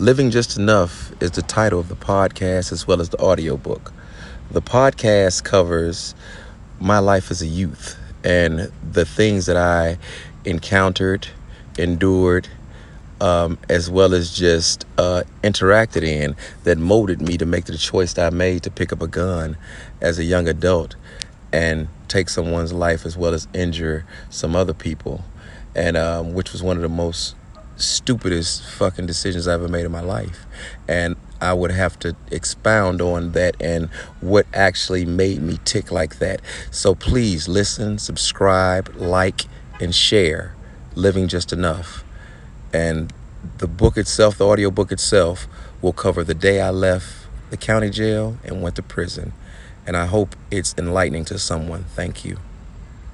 Living Just Enough is the title of the podcast as well as the audiobook. The podcast covers my life as a youth and the things that I encountered, endured, um, as well as just uh, interacted in that molded me to make the choice that I made to pick up a gun as a young adult and take someone's life as well as injure some other people, and um, which was one of the most stupidest fucking decisions I ever made in my life. And I would have to expound on that and what actually made me tick like that. So please listen, subscribe, like, and share Living Just Enough. And the book itself, the audio book itself, will cover the day I left the county jail and went to prison. And I hope it's enlightening to someone. Thank you.